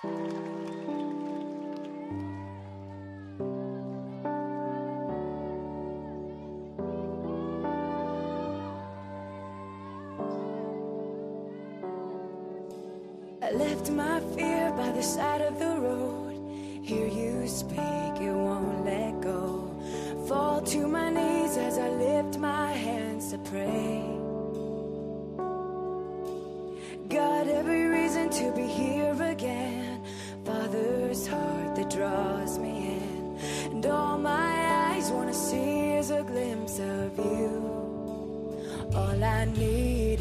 I left my fear by the side of the road. Hear you speak, it won't let go. Fall to my knees as I lift my hands to pray. draws me in, and all my eyes wanna see is a glimpse of you. All I need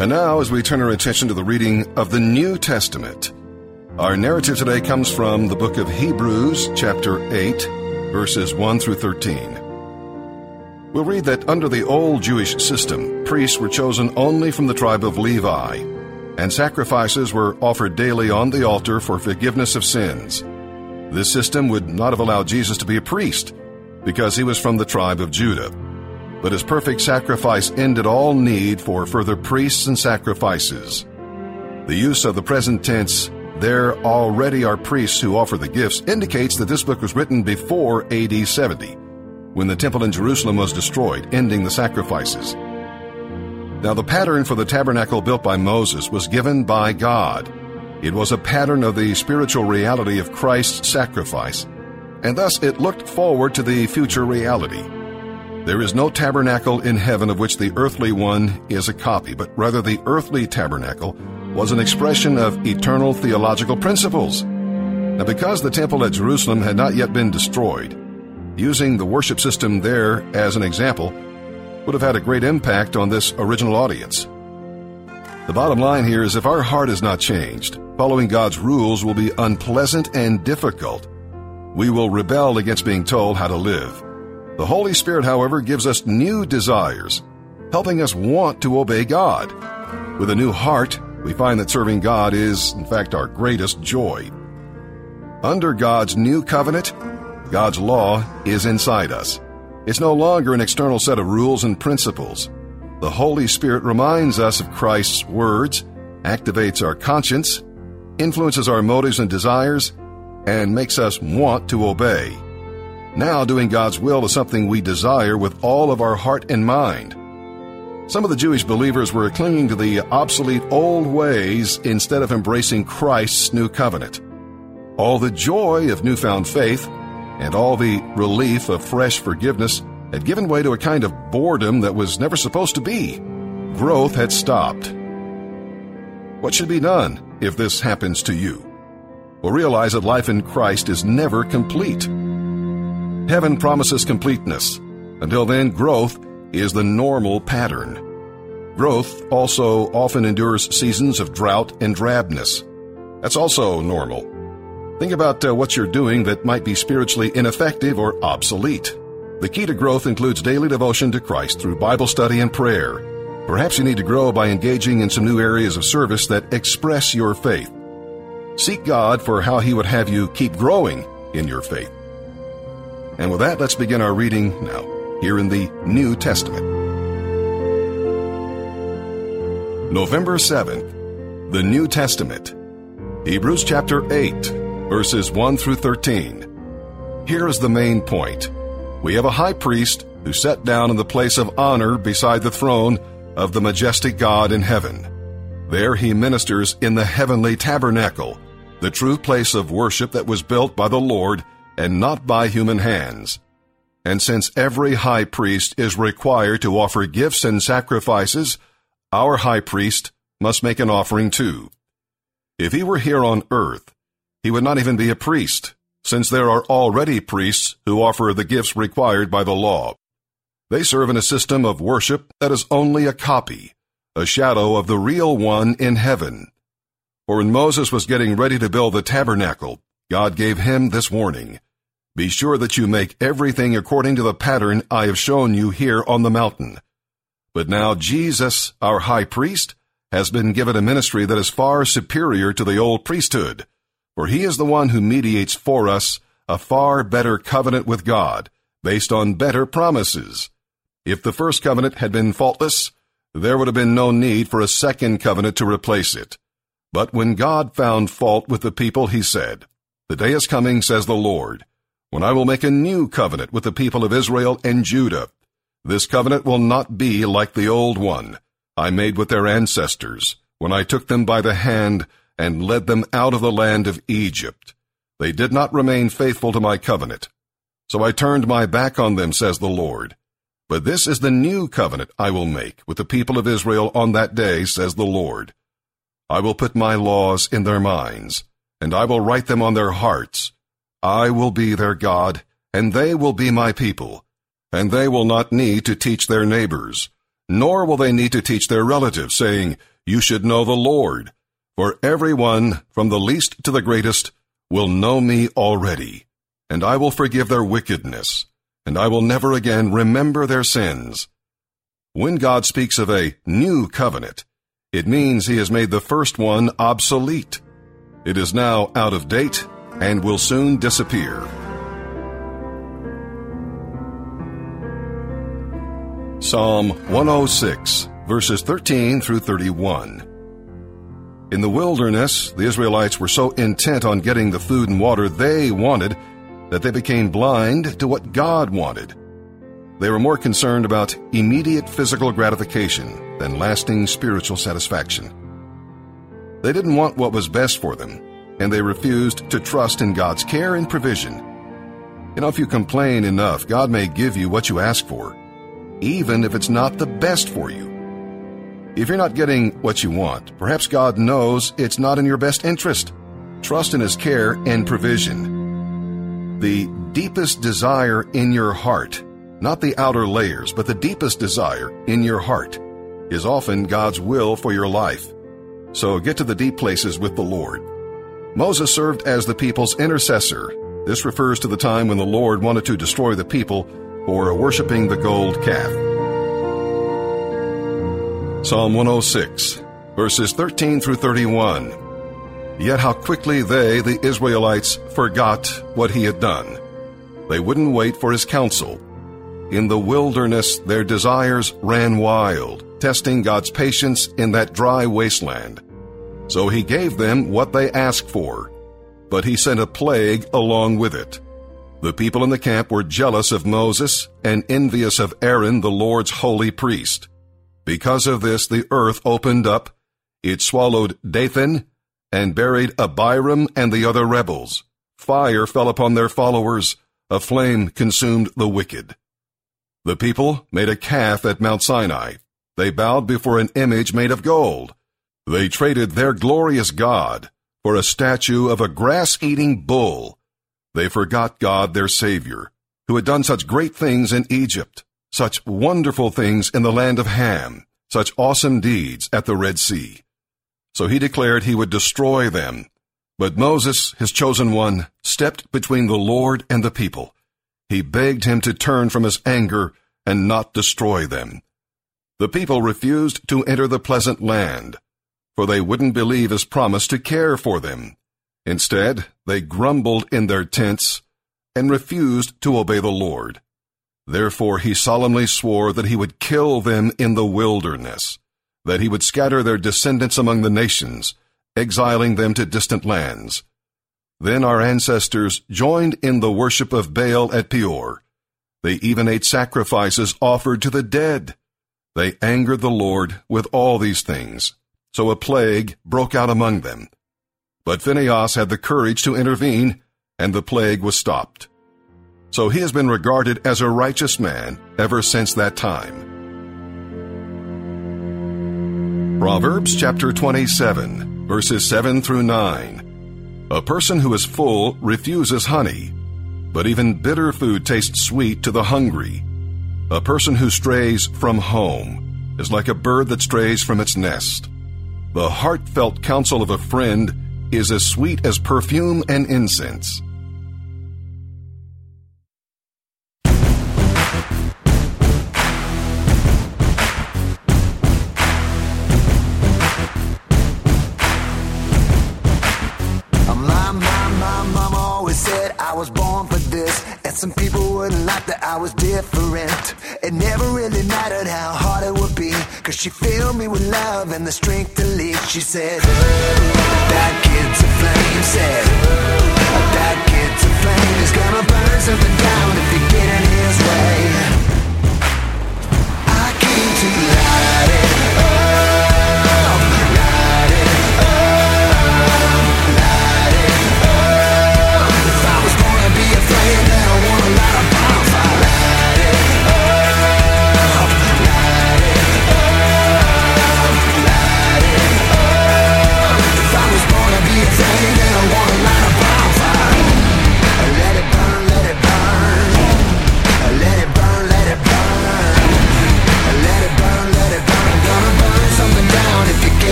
And now, as we turn our attention to the reading of the New Testament, our narrative today comes from the book of Hebrews, chapter 8, verses 1 through 13. We'll read that under the old Jewish system, priests were chosen only from the tribe of Levi, and sacrifices were offered daily on the altar for forgiveness of sins. This system would not have allowed Jesus to be a priest, because he was from the tribe of Judah but his perfect sacrifice ended all need for further priests and sacrifices. The use of the present tense, there already are priests who offer the gifts, indicates that this book was written before AD 70, when the temple in Jerusalem was destroyed, ending the sacrifices. Now, the pattern for the tabernacle built by Moses was given by God. It was a pattern of the spiritual reality of Christ's sacrifice, and thus it looked forward to the future reality. There is no tabernacle in heaven of which the earthly one is a copy, but rather the earthly tabernacle was an expression of eternal theological principles. Now, because the temple at Jerusalem had not yet been destroyed, using the worship system there as an example would have had a great impact on this original audience. The bottom line here is if our heart is not changed, following God's rules will be unpleasant and difficult. We will rebel against being told how to live. The Holy Spirit, however, gives us new desires, helping us want to obey God. With a new heart, we find that serving God is, in fact, our greatest joy. Under God's new covenant, God's law is inside us. It's no longer an external set of rules and principles. The Holy Spirit reminds us of Christ's words, activates our conscience, influences our motives and desires, and makes us want to obey. Now, doing God's will is something we desire with all of our heart and mind. Some of the Jewish believers were clinging to the obsolete old ways instead of embracing Christ's new covenant. All the joy of newfound faith and all the relief of fresh forgiveness had given way to a kind of boredom that was never supposed to be. Growth had stopped. What should be done if this happens to you? Well, realize that life in Christ is never complete. Heaven promises completeness. Until then, growth is the normal pattern. Growth also often endures seasons of drought and drabness. That's also normal. Think about uh, what you're doing that might be spiritually ineffective or obsolete. The key to growth includes daily devotion to Christ through Bible study and prayer. Perhaps you need to grow by engaging in some new areas of service that express your faith. Seek God for how He would have you keep growing in your faith. And with that, let's begin our reading now, here in the New Testament. November 7th, the New Testament. Hebrews chapter 8, verses 1 through 13. Here is the main point. We have a high priest who sat down in the place of honor beside the throne of the majestic God in heaven. There he ministers in the heavenly tabernacle, the true place of worship that was built by the Lord and not by human hands. And since every high priest is required to offer gifts and sacrifices, our high priest must make an offering too. If he were here on earth, he would not even be a priest, since there are already priests who offer the gifts required by the law. They serve in a system of worship that is only a copy, a shadow of the real one in heaven. For when Moses was getting ready to build the tabernacle, God gave him this warning. Be sure that you make everything according to the pattern I have shown you here on the mountain. But now Jesus, our high priest, has been given a ministry that is far superior to the old priesthood, for he is the one who mediates for us a far better covenant with God, based on better promises. If the first covenant had been faultless, there would have been no need for a second covenant to replace it. But when God found fault with the people, he said, The day is coming, says the Lord, when I will make a new covenant with the people of Israel and Judah. This covenant will not be like the old one I made with their ancestors when I took them by the hand and led them out of the land of Egypt. They did not remain faithful to my covenant. So I turned my back on them, says the Lord. But this is the new covenant I will make with the people of Israel on that day, says the Lord. I will put my laws in their minds, and I will write them on their hearts I will be their God, and they will be my people. And they will not need to teach their neighbors, nor will they need to teach their relatives, saying, you should know the Lord, for everyone, from the least to the greatest, will know me already, and I will forgive their wickedness, and I will never again remember their sins. When God speaks of a new covenant, it means he has made the first one obsolete. It is now out of date and will soon disappear. Psalm 106, verses 13 through 31. In the wilderness, the Israelites were so intent on getting the food and water they wanted that they became blind to what God wanted. They were more concerned about immediate physical gratification than lasting spiritual satisfaction. They didn't want what was best for them, and they refused to trust in God's care and provision. You know, if you complain enough, God may give you what you ask for, even if it's not the best for you. If you're not getting what you want, perhaps God knows it's not in your best interest. Trust in His care and provision. The deepest desire in your heart, not the outer layers, but the deepest desire in your heart, is often God's will for your life. So get to the deep places with the Lord. Moses served as the people's intercessor. This refers to the time when the Lord wanted to destroy the people for worshiping the gold calf. Psalm 106, verses 13 through 31. Yet how quickly they, the Israelites, forgot what he had done. They wouldn't wait for his counsel. In the wilderness, their desires ran wild, testing God's patience in that dry wasteland. So he gave them what they asked for, but he sent a plague along with it. The people in the camp were jealous of Moses and envious of Aaron, the Lord's holy priest. Because of this, the earth opened up, it swallowed Dathan, and buried Abiram and the other rebels. Fire fell upon their followers, a flame consumed the wicked. The people made a calf at Mount Sinai. They bowed before an image made of gold. They traded their glorious God for a statue of a grass eating bull they forgot God, their Savior, who had done such great things in Egypt, such wonderful things in the land of Ham, such awesome deeds at the Red Sea. So he declared he would destroy them. But Moses, his chosen one, stepped between the Lord and the people. He begged him to turn from his anger and not destroy them. The people refused to enter the pleasant land, for they wouldn't believe his promise to care for them. Instead, they grumbled in their tents and refused to obey the Lord. Therefore he solemnly swore that he would kill them in the wilderness, that he would scatter their descendants among the nations, exiling them to distant lands. Then our ancestors joined in the worship of Baal at Peor. They even ate sacrifices offered to the dead. They angered the Lord with all these things. So a plague broke out among them but Phinehas had the courage to intervene, and the plague was stopped. So he has been regarded as a righteous man ever since that time. Proverbs chapter 27, verses 7 through 9. A person who is full refuses honey, but even bitter food tastes sweet to the hungry. A person who strays from home is like a bird that strays from its nest. The heartfelt counsel of a friend is as sweet as perfume and incense. Different. It never really mattered how hard it would be. Cause she filled me with love and the strength to lead. She said, That kid's a flame. Said, That kid's a flame. He's gonna burn something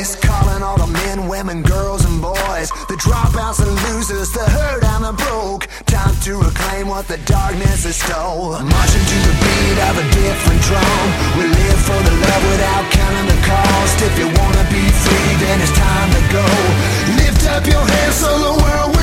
voice calling all the men, women, girls, and boys. The dropouts and losers, the hurt and the broke. Time to reclaim what the darkness has stole. Marching to the beat of a different drum. We live for the love without counting the cost. If you wanna be free, then it's time to go. Lift up your hands so the world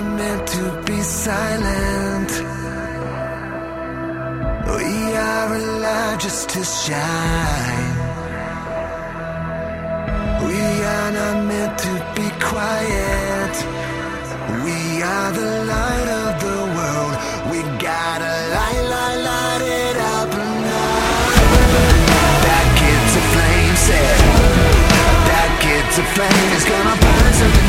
not meant to be silent. We are alive just to shine. We are not meant to be quiet. We are the light of the world. We gotta light, light, light it up now. That kid's a flame set. That kid's a flame is gonna burn something